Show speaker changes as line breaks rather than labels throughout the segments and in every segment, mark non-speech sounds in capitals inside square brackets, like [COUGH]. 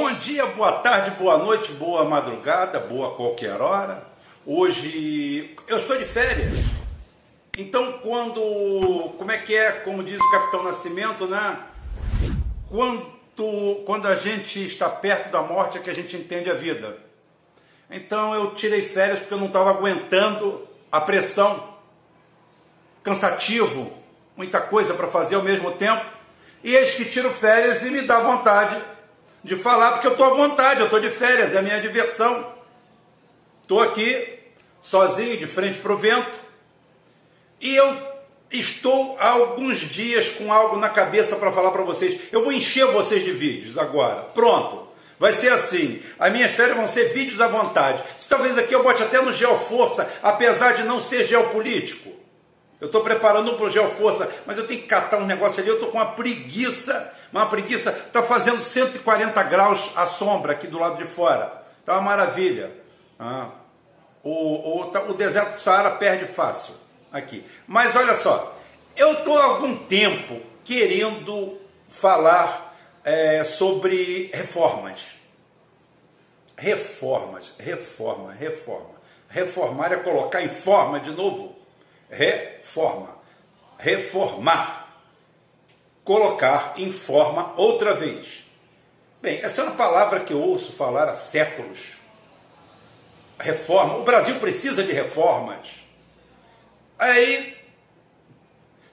Bom dia, boa tarde, boa noite, boa madrugada, boa qualquer hora. Hoje eu estou de férias. Então, quando, como é que é, como diz o Capitão Nascimento, né? Quando, quando a gente está perto da morte é que a gente entende a vida. Então eu tirei férias porque eu não estava aguentando a pressão, cansativo, muita coisa para fazer ao mesmo tempo. E eis que tiro férias e me dá vontade de falar, porque eu estou à vontade, eu estou de férias, é a minha diversão. Estou aqui, sozinho, de frente para o vento, e eu estou há alguns dias com algo na cabeça para falar para vocês. Eu vou encher vocês de vídeos agora. Pronto. Vai ser assim. As minhas férias vão ser vídeos à vontade. Se talvez aqui eu bote até no Geoforça, apesar de não ser geopolítico. Eu estou preparando para o Geoforça, mas eu tenho que catar um negócio ali. Eu estou com uma preguiça uma preguiça, está fazendo 140 graus à sombra aqui do lado de fora. Está uma maravilha. Ah, o, o, tá, o deserto do Saara perde fácil aqui. Mas olha só, eu estou há algum tempo querendo falar é, sobre reformas. Reformas, reforma, reforma. Reformar é colocar em forma de novo. Reforma. Reformar colocar em forma outra vez. Bem, essa é uma palavra que eu ouço falar há séculos. Reforma. O Brasil precisa de reformas. Aí,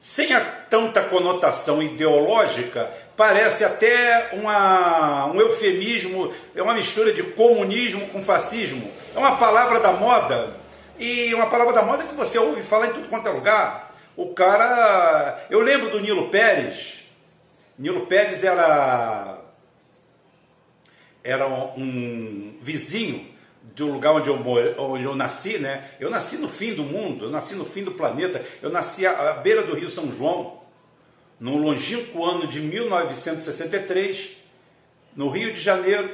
sem a tanta conotação ideológica, parece até uma, um eufemismo, é uma mistura de comunismo com fascismo. É uma palavra da moda. E uma palavra da moda que você ouve falar em tudo quanto é lugar. O cara. Eu lembro do Nilo Pérez, Nilo Pérez era, era um vizinho do lugar onde eu, onde eu nasci, né? Eu nasci no fim do mundo, eu nasci no fim do planeta, eu nasci à, à beira do Rio São João, no longínquo ano de 1963, no Rio de Janeiro,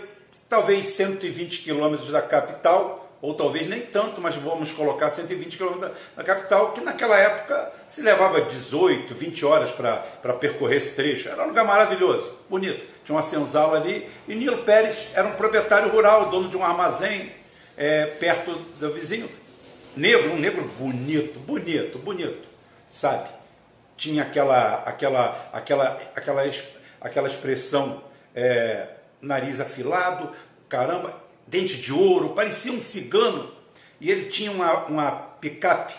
talvez 120 quilômetros da capital, ou talvez nem tanto, mas vamos colocar 120 quilômetros da capital, que naquela época se levava 18, 20 horas para percorrer esse trecho. Era um lugar maravilhoso, bonito. Tinha uma senzala ali, e Nilo Pérez era um proprietário rural, dono de um armazém é, perto do vizinho. Negro, um negro bonito, bonito, bonito, sabe? Tinha aquela, aquela, aquela, aquela, aquela expressão, é, nariz afilado, caramba, dente de ouro, parecia um cigano. E ele tinha uma, uma picape,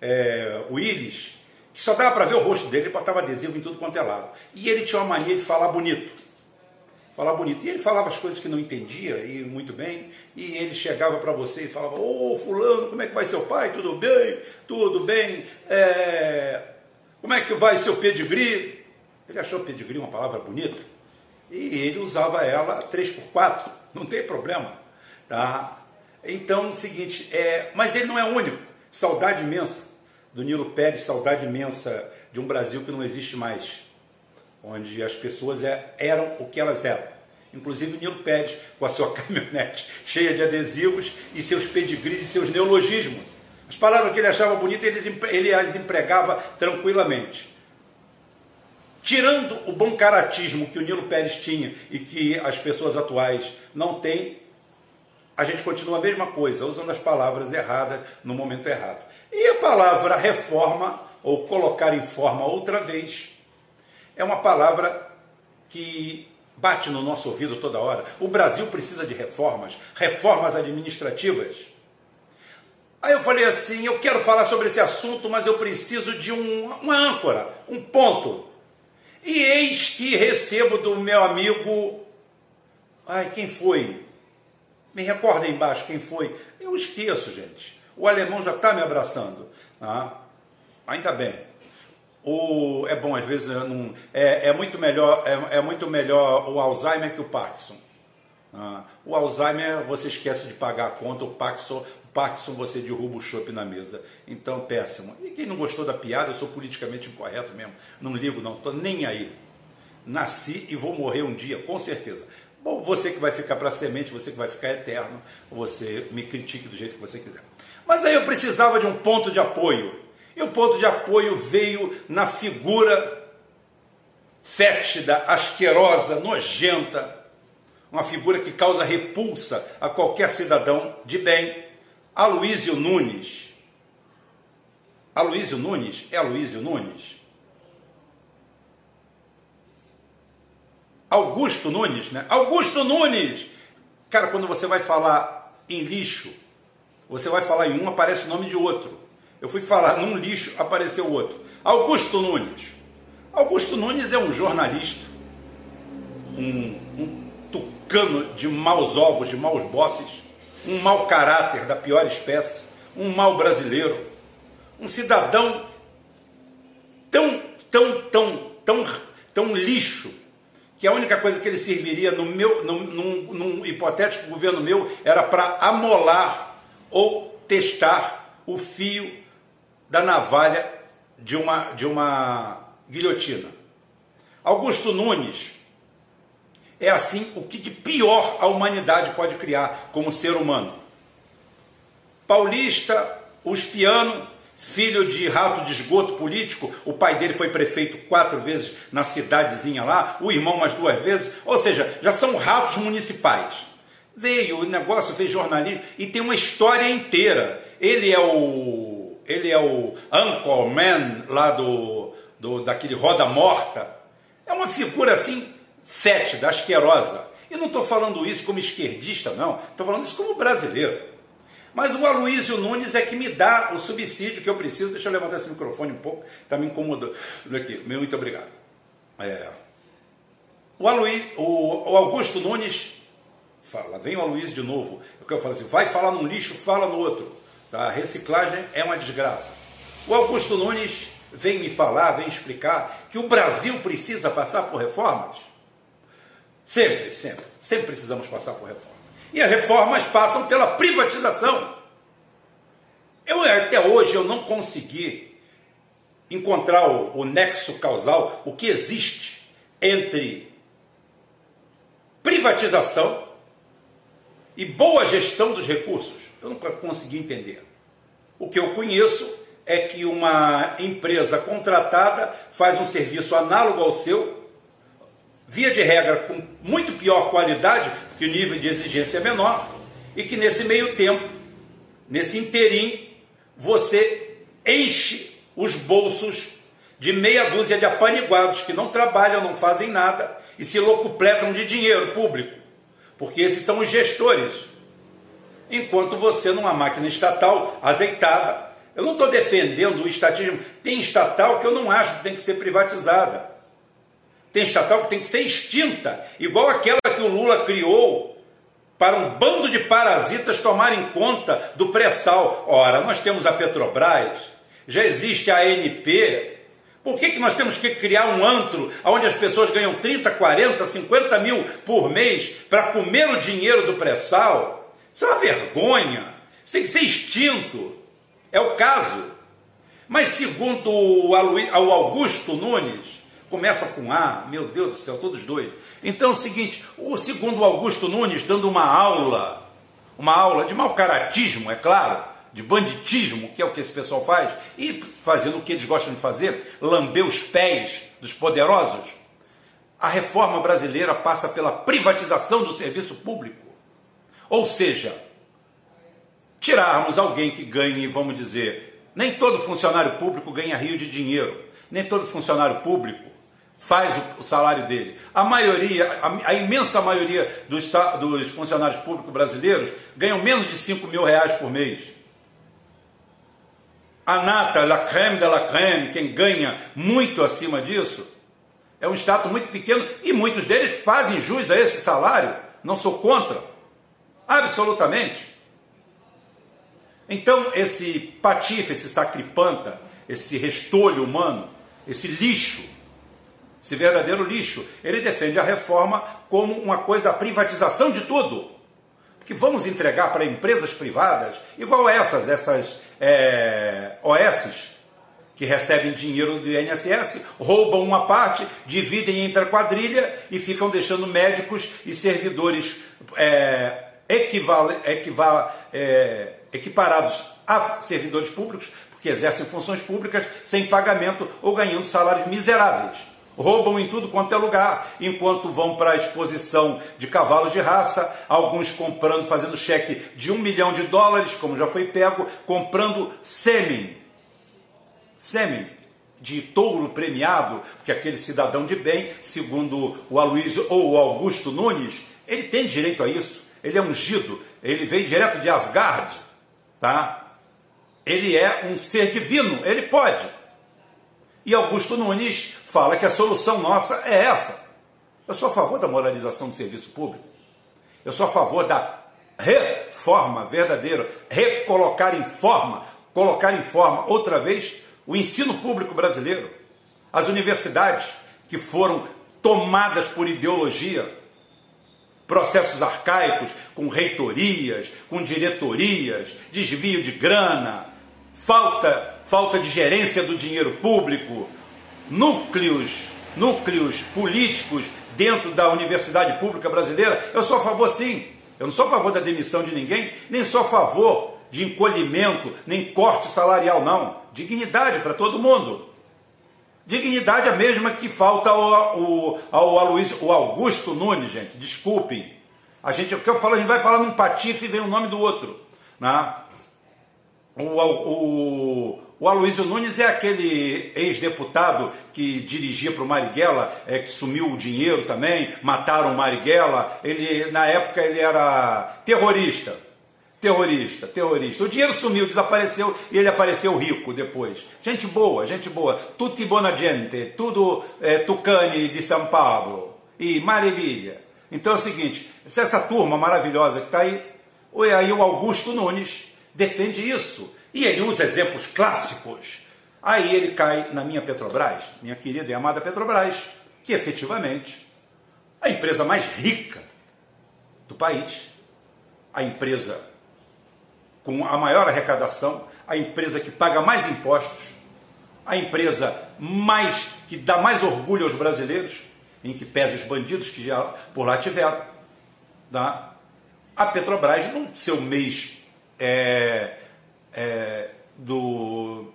é, Willis, que só dava para ver o rosto dele, ele botava adesivo em tudo quanto é lado. E ele tinha uma mania de falar bonito. Falar bonito. E ele falava as coisas que não entendia, e muito bem, e ele chegava para você e falava, ô oh, fulano, como é que vai seu pai? Tudo bem? Tudo bem? É... Como é que vai seu pedigree? Ele achou pedigree uma palavra bonita, e ele usava ela 3x4, não tem problema. Tá? Então, é o seguinte, é, mas ele não é único. Saudade imensa do Nilo Pérez, saudade imensa de um Brasil que não existe mais, onde as pessoas é, eram o que elas eram. Inclusive o Nilo Pérez, com a sua [LAUGHS] caminhonete cheia de adesivos e seus pedigrees e seus neologismos. As palavras que ele achava bonitas, ele, ele as empregava tranquilamente. Tirando o bom caratismo que o Nilo Pérez tinha e que as pessoas atuais não têm, a gente continua a mesma coisa, usando as palavras erradas no momento errado. E a palavra reforma, ou colocar em forma outra vez, é uma palavra que bate no nosso ouvido toda hora. O Brasil precisa de reformas, reformas administrativas. Aí eu falei assim: eu quero falar sobre esse assunto, mas eu preciso de um, uma âncora, um ponto. E eis que recebo do meu amigo. Ai, quem foi? Me recorda aí embaixo quem foi. Eu esqueço, gente. O alemão já está me abraçando. Ah, ainda bem. O, é bom, às vezes, não, é, é, muito melhor, é, é, muito melhor o Alzheimer que o Parkinson. Ah, o Alzheimer você esquece de pagar a conta, o Parkinson, Parkinson você derruba o chopp na mesa. Então, péssimo. E quem não gostou da piada, eu sou politicamente incorreto mesmo. Não ligo, não, estou nem aí. Nasci e vou morrer um dia, com certeza. Bom, você que vai ficar para semente, você que vai ficar eterno, você me critique do jeito que você quiser. Mas aí eu precisava de um ponto de apoio. E o ponto de apoio veio na figura fétida, asquerosa, nojenta, uma figura que causa repulsa a qualquer cidadão de bem, Aloísio Nunes. Aloísio Nunes é Aloísio Nunes? Augusto Nunes, né? Augusto Nunes! Cara, quando você vai falar em lixo, você vai falar em um, aparece o nome de outro. Eu fui falar num lixo, apareceu outro. Augusto Nunes. Augusto Nunes é um jornalista, um, um tucano de maus ovos, de maus bosses, um mau caráter da pior espécie, um mau brasileiro, um cidadão tão, tão, tão, tão, tão lixo que a única coisa que ele serviria no meu, num, num, num hipotético governo meu era para amolar ou testar o fio da navalha de uma, de uma guilhotina. Augusto Nunes é assim o que de pior a humanidade pode criar como ser humano. Paulista, uspiano, filho de rato de esgoto político, o pai dele foi prefeito quatro vezes na cidadezinha lá, o irmão mais duas vezes, ou seja, já são ratos municipais. Veio o negócio, fez jornalismo e tem uma história inteira. Ele é o ele é o Anchorman lá do, do daquele Roda Morta. É uma figura assim fétida, asquerosa. E não estou falando isso como esquerdista, não. Estou falando isso como brasileiro. Mas o Aloysio Nunes é que me dá o subsídio que eu preciso. Deixa eu levantar esse microfone um pouco, está me incomodando aqui. Muito obrigado. É. O, Aloy, o, o, Augusto Nunes fala, vem o Aloysio de novo. Eu falo assim, vai falar num lixo, fala no outro. Tá? A reciclagem é uma desgraça. O Augusto Nunes vem me falar, vem explicar que o Brasil precisa passar por reformas. Sempre, sempre, sempre precisamos passar por reformas. E as reformas passam pela privatização. Eu até hoje eu não consegui encontrar o, o nexo causal, o que existe entre privatização e boa gestão dos recursos. Eu nunca consegui entender. O que eu conheço é que uma empresa contratada faz um serviço análogo ao seu, via de regra, com muito pior qualidade, porque o nível de exigência é menor, e que nesse meio tempo, nesse interim, você enche os bolsos de meia dúzia de apaniguados que não trabalham, não fazem nada e se locupletam de dinheiro público, porque esses são os gestores. Enquanto você, numa máquina estatal azeitada, eu não estou defendendo o estatismo, tem estatal que eu não acho que tem que ser privatizada. Tem estatal que tem que ser extinta, igual aquela que o Lula criou para um bando de parasitas tomarem conta do pré-sal. Ora, nós temos a Petrobras, já existe a ANP. Por que, que nós temos que criar um antro onde as pessoas ganham 30, 40, 50 mil por mês para comer o dinheiro do pré-sal? Isso é uma vergonha. Isso tem que ser extinto. É o caso. Mas segundo o Augusto Nunes, começa com A, meu Deus do céu, todos dois. Então é o seguinte, o segundo Augusto Nunes dando uma aula, uma aula de mau caratismo, é claro, de banditismo, que é o que esse pessoal faz, e fazendo o que eles gostam de fazer, lamber os pés dos poderosos. A reforma brasileira passa pela privatização do serviço público. Ou seja, tirarmos alguém que ganhe, vamos dizer, nem todo funcionário público ganha rio de dinheiro, nem todo funcionário público faz o, salário dele. A maioria, a, a imensa maioria dos, dos, funcionários públicos brasileiros ganham menos de 5 mil reais por mês. A nata, la creme de la creme, quem ganha muito acima disso, é um status muito pequeno e muitos deles fazem jus a esse salário. Não sou contra. Absolutamente. Então, esse patife, esse sacripanta, esse restolho humano, esse lixo, esse verdadeiro lixo. Ele defende a reforma como uma coisa, a privatização de tudo. Que vamos entregar para empresas privadas, igual essas, essas é, OSs, que recebem dinheiro do INSS, roubam uma parte, dividem entre a quadrilha e ficam deixando médicos e servidores é, equival, equival, é, equiparados a servidores públicos, porque exercem funções públicas sem pagamento ou ganhando salários miseráveis roubam em tudo quanto é lugar, enquanto vão para a exposição de cavalos de raça, alguns comprando, fazendo cheque de um milhão de dólares, como já foi pego, comprando sêmen. Sêmen de touro premiado, que aquele cidadão de bem, segundo o Aloysio ou o Augusto Nunes, ele tem direito a isso. Ele é ungido, ele veio direto de Asgard, tá? Ele é um ser divino, ele pode. E Augusto Nunes fala que a solução nossa é essa. Eu sou a favor da moralização do serviço público. Eu sou a favor da reforma verdadeira, recolocar em forma, colocar em forma outra vez o ensino público brasileiro, as universidades que foram tomadas por ideologia, processos arcaicos, com reitorias, com diretorias, desvio de grana, falta, falta de gerência do dinheiro público, núcleos, núcleos políticos dentro da universidade pública brasileira. Eu sou a favor sim. Eu não sou a favor da demissão de ninguém, nem sou a favor de encolhimento, nem corte salarial, não. Dignidade para todo mundo. Dignidade é a mesma que falta ao, ao, ao Aloysio, o Augusto Nunes, gente. Desculpem. A gente, o que eu falo, a gente vai falar num patife e vem o nome do outro. Né? O, o, o Aloysio Nunes é aquele ex-deputado que dirigia para o Marighella, é, que sumiu o dinheiro também, mataram o Marighella. Ele, na época ele era terrorista terrorista, terrorista. O dinheiro sumiu, desapareceu e ele apareceu rico depois. Gente boa, gente boa. Tutti buona gente, tudo é, Tucani de São Paulo e maravilha. Então é o seguinte, se essa turma maravilhosa que está aí, aí o Augusto Nunes defende isso. E ele usa exemplos clássicos. Aí ele cai na minha Petrobras, minha querida e amada Petrobras, que efetivamente a empresa mais rica do país, a empresa com a maior arrecadação, a empresa que paga mais impostos, a empresa mais que dá mais orgulho aos brasileiros, em que pese os bandidos que já por lá tiveram. Tá? A Petrobras, no seu mês é, é, do,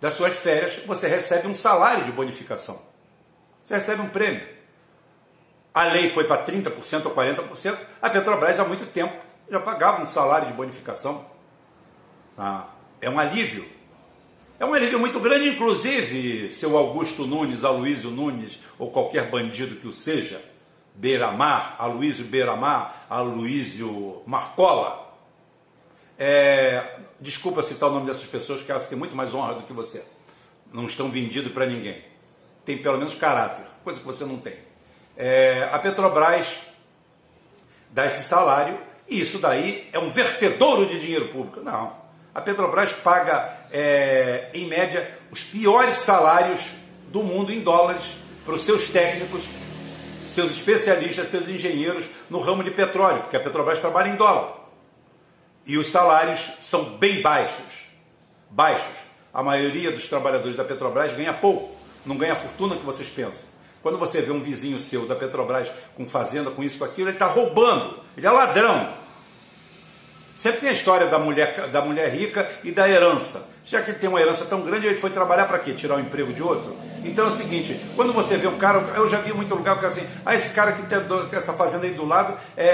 das suas férias, você recebe um salário de bonificação. Você recebe um prêmio. A lei foi para 30% ou 40%. A Petrobras há muito tempo já pagava um salário de bonificação. Ah, é um alívio. É um alívio muito grande, inclusive, seu Augusto Nunes, Aloysio Nunes, ou qualquer bandido que o seja, Beiramar, Aloysio Beiramar, Aloysio Marcola. É, desculpa citar o nome dessas pessoas, que elas têm muito mais honra do que você. Não estão vendidos para ninguém. Tem pelo menos caráter, coisa que você não tem. É, a Petrobras dá esse salário e isso daí é um vertedouro de dinheiro público. Não. A Petrobras paga, é, em média, os piores salários do mundo em dólares para os seus técnicos, seus especialistas, seus engenheiros no ramo de petróleo, porque a Petrobras trabalha em dólar. E os salários são bem baixos. Baixos. A maioria dos trabalhadores da Petrobras ganha pouco, não ganha a fortuna que vocês pensam. Quando você vê um vizinho seu da Petrobras com fazenda, com isso, com aquilo, ele está roubando, ele é ladrão. Sempre tem a história da mulher, da mulher rica e da herança. Já que ele tem uma herança tão grande, ele foi trabalhar para quê? Tirar o emprego de outro? Então é o seguinte, quando você vê um cara, eu já vi muito lugar que assim, ah, esse cara que tem essa fazenda aí do lado é,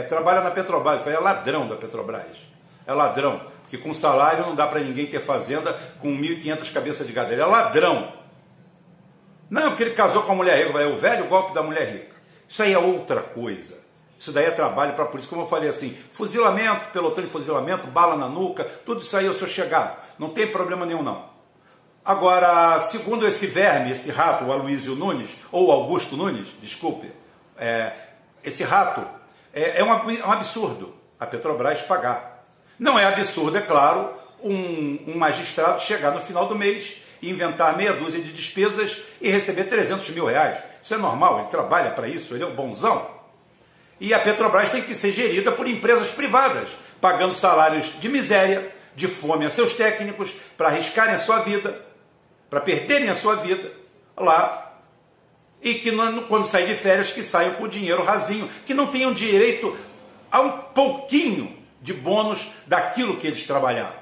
é, trabalha na Petrobras. Eu falei, é ladrão da Petrobras. É ladrão. Porque com salário não dá para ninguém ter fazenda com 1.500 cabeças de gado. Ele é ladrão. Não, porque ele casou com a mulher rica. É o velho golpe da mulher rica. Isso aí é outra coisa. Isso daí é trabalho para a polícia. Como eu falei assim, fuzilamento, pelotão de fuzilamento, bala na nuca, tudo isso aí eu sou chegado. Não tem problema nenhum, não. Agora, segundo esse verme, esse rato, o Aloysio Nunes, ou Augusto Nunes, desculpe, é, esse rato, é, é, um, é absurdo a Petrobras pagar. Não é absurdo, é claro, um, um magistrado chegar no final do mês inventar meia dúzia de despesas e receber 300 mil reais. Isso é normal, ele trabalha para isso, ele é um bonzão. E a Petrobras tem que ser gerida por empresas privadas, pagando salários de miséria, de fome a seus técnicos, para arriscarem a sua vida, para perderem a sua vida lá. E que quando saem de férias, que saiam com dinheiro rasinho, que não tenham direito a um pouquinho de bônus daquilo que eles trabalharam.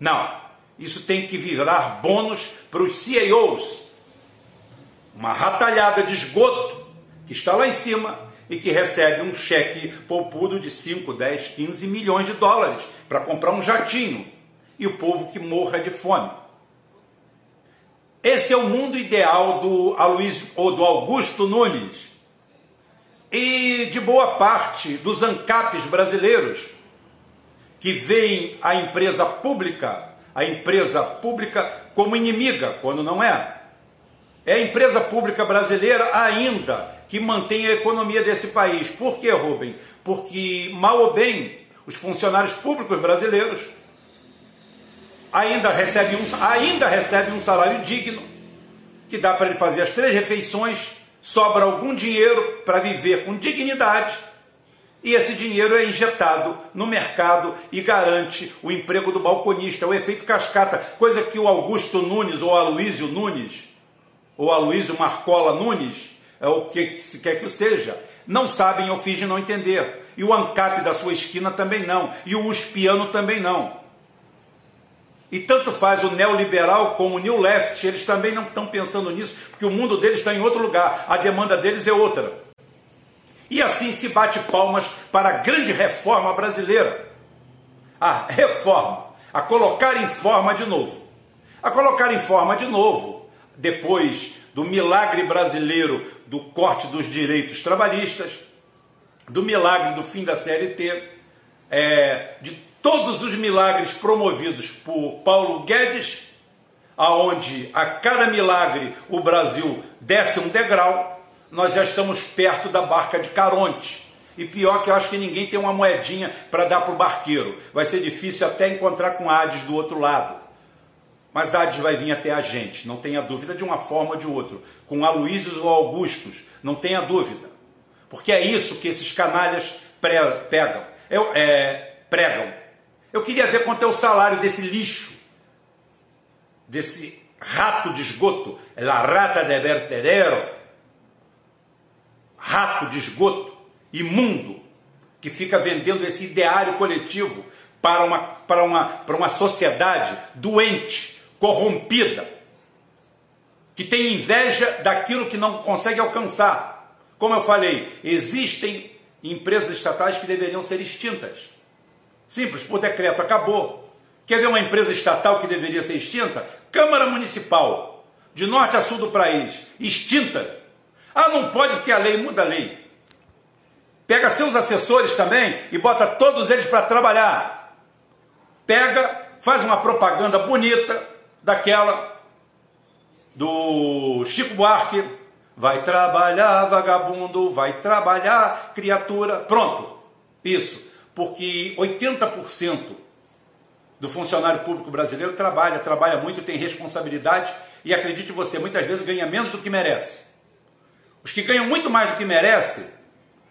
Não, isso tem que virar bônus para os CEOs, uma ratalhada de esgoto que está lá em cima e que recebe um cheque poupudo de 5, 10, 15 milhões de dólares para comprar um jatinho e o povo que morra de fome. Esse é o mundo ideal do Aloysio, ou do Augusto Nunes e de boa parte dos ANCAPs brasileiros que veem a empresa pública, a empresa pública como inimiga, quando não é. É a empresa pública brasileira ainda que mantém a economia desse país. Por quê, Rubem? Porque, mal ou bem, os funcionários públicos brasileiros ainda recebem um, ainda recebem um salário digno, que dá para ele fazer as três refeições, sobra algum dinheiro para viver com dignidade e esse dinheiro é injetado no mercado e garante o emprego do balconista, o efeito cascata, coisa que o Augusto Nunes ou Aloísio Nunes, ou Aloísio Marcola Nunes, é o que se quer que seja, não sabem ou fingem não entender. E o ANCAP da sua esquina também não, e o USPiano também não. E tanto faz o neoliberal como o New Left, eles também não estão pensando nisso, porque o mundo deles está em outro lugar, a demanda deles é outra. E assim se bate palmas para a grande reforma brasileira. A reforma, a colocar em forma de novo. A colocar em forma de novo, depois do milagre brasileiro do corte dos direitos trabalhistas, do milagre do fim da CLT, é, de todos os milagres promovidos por Paulo Guedes, aonde a cada milagre o Brasil desce um degrau, nós já estamos perto da barca de Caronte. E pior que eu acho que ninguém tem uma moedinha para dar para o barqueiro. Vai ser difícil até encontrar com Hades do outro lado. Mas Hades vai vir até a gente, não tenha dúvida, de uma forma ou de outra. Com Aloísios ou Augustos, não tenha dúvida. Porque é isso que esses canalhas pegam, eu, é, pregam. Eu queria ver quanto é o salário desse lixo, desse rato de esgoto, la rata de vertedero, rato de esgoto, imundo, que fica vendendo esse ideário coletivo para uma, para uma, para uma sociedade doente, corrompida, que tem inveja daquilo que não consegue alcançar. Como eu falei, existem empresas estatais que deveriam ser extintas. Simples, por decreto, acabou. Quer ver uma empresa estatal que deveria ser extinta? Câmara Municipal, de norte a sul do país, extinta, ah, não pode porque a lei muda a lei. Pega seus assessores também e bota todos eles para trabalhar. Pega, faz uma propaganda bonita daquela do Chico Buarque. Vai trabalhar, vagabundo, vai trabalhar, criatura. Pronto. Isso. Porque 80% do funcionário público brasileiro trabalha, trabalha muito, tem responsabilidade e acredite você, muitas vezes ganha menos do que merece. Os que ganham muito mais do que merecem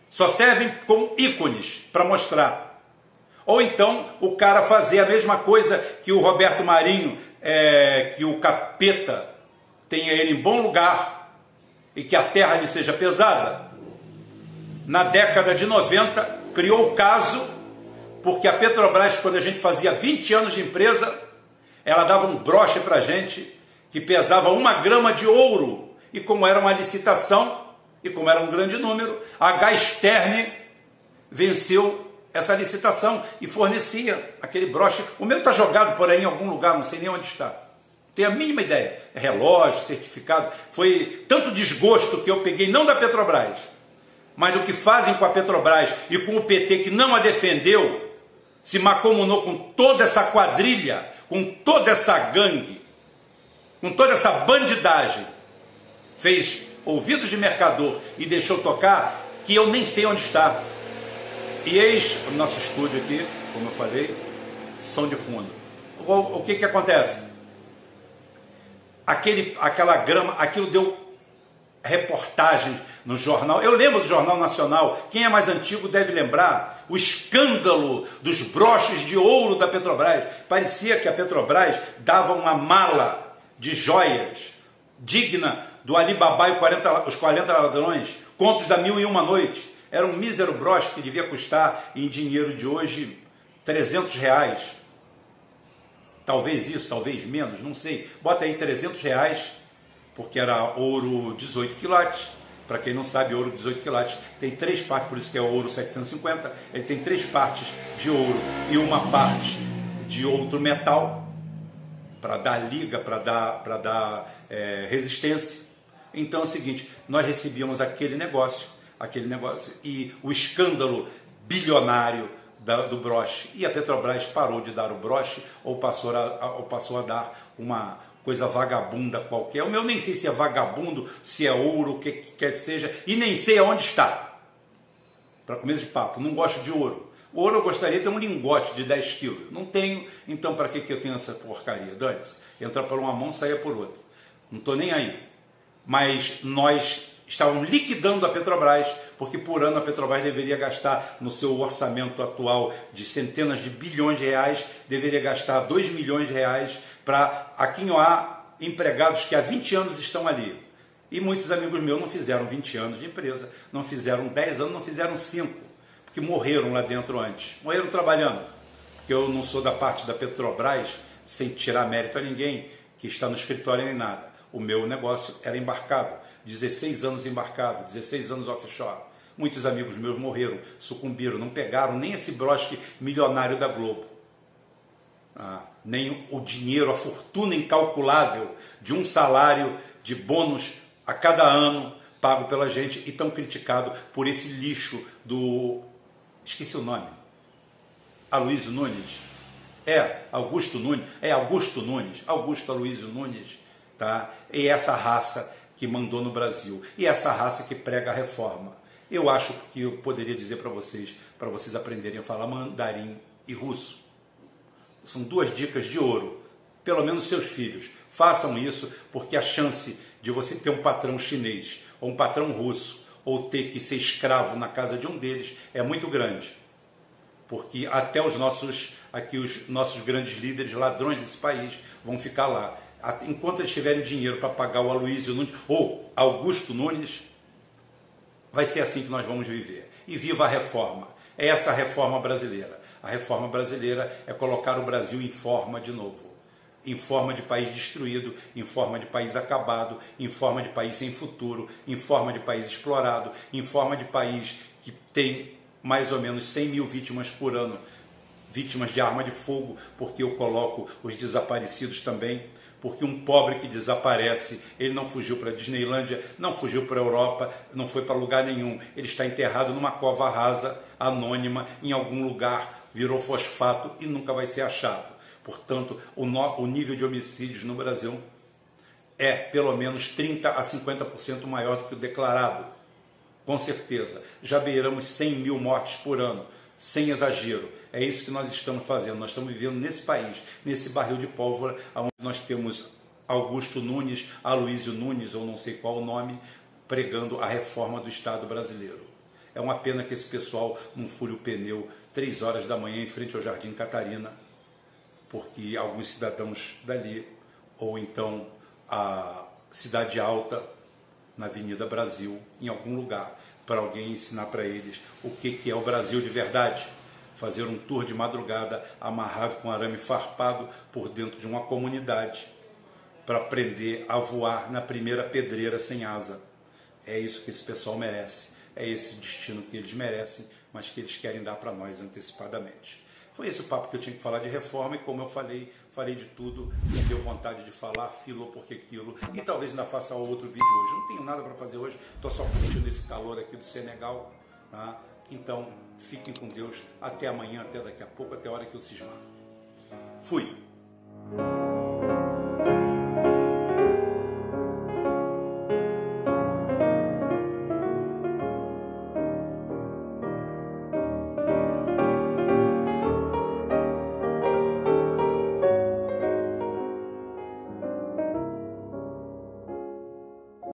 só servem como ícones para mostrar. Ou então o cara fazer a mesma coisa que o Roberto Marinho, é, que o capeta tenha ele em bom lugar e que a terra lhe seja pesada. Na década de 90, criou o caso porque a Petrobras, quando a gente fazia 20 anos de empresa, ela dava um broche para a gente que pesava uma grama de ouro. E como era uma licitação, e como era um grande número, a Gasterne venceu essa licitação e fornecia aquele broche. O meu está jogado por aí em algum lugar, não sei nem onde está. Tenho a mínima ideia. É relógio, certificado. Foi tanto desgosto que eu peguei, não da Petrobras, mas do que fazem com a Petrobras e com o PT que não a defendeu, se macomunou com toda essa quadrilha, com toda essa gangue, com toda essa bandidagem, fez ouvidos de mercador e deixou tocar, que eu nem sei onde está. E eis o nosso estúdio aqui, como eu falei, som de fundo. O, o que que acontece? Aquele, aquela grama, aquilo deu reportagens no jornal. Eu lembro do Jornal Nacional. Quem é mais antigo deve lembrar o escândalo dos broches de ouro da Petrobras. Parecia que a Petrobras dava uma mala de joias digna do Alibaba e 40, os 40 ladrões, contos da Mil e Uma Noites. Era um mísero broche que devia custar, em dinheiro de hoje, 300 reais. Talvez isso, talvez menos, não sei. Bota aí 300 reais porque era ouro 18 quilates. Para quem não sabe, ouro 18 quilates tem três partes, por isso que é ouro 750. Ele tem três partes de ouro e uma parte de outro metal para dar liga, para dar, para dar é, resistência. Então é o seguinte, nós recebíamos aquele negócio, aquele negócio e o escândalo bilionário da, do broche. E a Petrobras parou de dar o broche ou passou a, ou passou a dar uma coisa vagabunda qualquer. O meu nem sei se é vagabundo, se é ouro, o que, que quer que seja, e nem sei aonde está. Para começo de papo, não gosto de ouro. Ouro eu gostaria de ter um lingote de 10 quilos. Não tenho, então para que, que eu tenho essa porcaria? Dane-se. Entra por uma mão, saia por outra. Não estou nem aí. Mas nós estávamos liquidando a Petrobras, porque por ano a Petrobras deveria gastar, no seu orçamento atual de centenas de bilhões de reais, deveria gastar 2 milhões de reais para aquinhoar empregados que há 20 anos estão ali. E muitos amigos meus não fizeram 20 anos de empresa, não fizeram 10 anos, não fizeram 5, porque morreram lá dentro antes. Morreram trabalhando. Porque eu não sou da parte da Petrobras, sem tirar mérito a ninguém que está no escritório nem nada. O meu negócio era embarcado, 16 anos embarcado, 16 anos offshore. Muitos amigos meus morreram, sucumbiram, não pegaram nem esse broche milionário da Globo. Ah, nem o dinheiro, a fortuna incalculável de um salário de bônus a cada ano pago pela gente e tão criticado por esse lixo do. Esqueci o nome. Aloysio Nunes. É Augusto Nunes. É Augusto Nunes. Augusto Aloysio Nunes. Tá? E essa raça que mandou no Brasil. E essa raça que prega a reforma. Eu acho que eu poderia dizer para vocês, para vocês aprenderem a falar mandarim e russo são duas dicas de ouro. Pelo menos seus filhos. Façam isso, porque a chance de você ter um patrão chinês ou um patrão russo ou ter que ser escravo na casa de um deles é muito grande. Porque até os nossos aqui os nossos grandes líderes, ladrões desse país, vão ficar lá. Enquanto eles tiverem dinheiro para pagar o Aloysio Nunes ou Augusto Nunes, vai ser assim que nós vamos viver. E viva a reforma. É essa a reforma brasileira. A reforma brasileira é colocar o Brasil em forma de novo. Em forma de país destruído, em forma de país acabado, em forma de país sem futuro, em forma de país explorado, em forma de país que tem mais ou menos 100 mil vítimas por ano, vítimas de arma de fogo, porque eu coloco os desaparecidos também, porque um pobre que desaparece, ele não fugiu para a Disneylândia, não fugiu para a Europa, não foi para lugar nenhum, ele está enterrado numa cova rasa, anônima, em algum lugar virou fosfato e nunca vai ser achado. Portanto, o, no, o nível de homicídios no Brasil é pelo menos 30 a 50% maior do que o declarado. Com certeza. Já beiramos 100 mil mortes por ano, sem exagero. É isso que nós estamos fazendo. Nós estamos vivendo nesse país, nesse barril de pólvora, onde nós temos Augusto Nunes, Aloísio Nunes, ou não sei qual o nome, pregando a reforma do Estado brasileiro. É uma pena que esse pessoal não fure o pneu três horas da manhã em frente ao Jardim Catarina, porque alguns cidadãos dali, ou então a Cidade Alta, na Avenida Brasil, em algum lugar, para alguém ensinar para eles o que, que é o Brasil de verdade. Fazer um tour de madrugada amarrado com arame farpado por dentro de uma comunidade para aprender a voar na primeira pedreira sem asa. É isso que esse pessoal merece é esse destino que eles merecem, mas que eles querem dar para nós antecipadamente. Foi esse o papo que eu tinha que falar de reforma e como eu falei, falei de tudo, me deu vontade de falar, filo porque aquilo, e talvez ainda faça outro vídeo hoje. Não tenho nada para fazer hoje, estou só curtindo esse calor aqui do Senegal. Tá? Então, fiquem com Deus. Até amanhã, até daqui a pouco, até a hora que eu cismar. Fui!